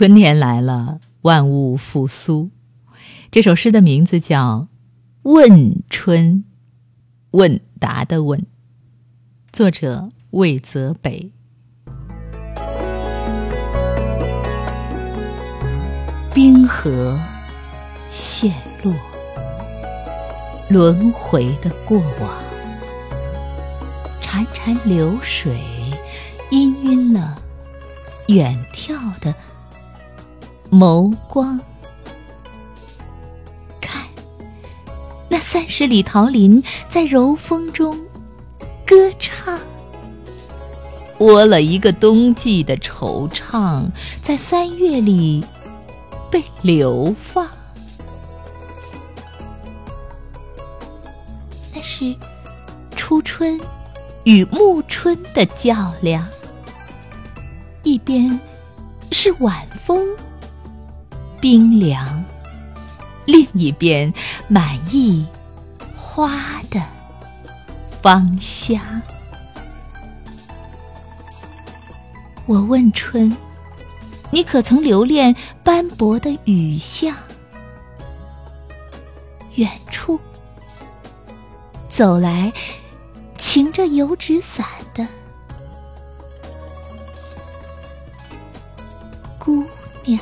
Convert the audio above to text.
春天来了，万物复苏。这首诗的名字叫《问春》，问答的问，作者魏泽北。冰河陷落，轮回的过往，潺潺流水氤氲了远眺的眸光。看，那三十里桃林在柔风中歌唱，窝了一个冬季的惆怅，在三月里。被流放，那是初春与暮春的较量。一边是晚风冰凉，另一边满溢花的芳香。我问春。你可曾留恋斑驳的雨巷？远处走来，擎着油纸伞的姑娘。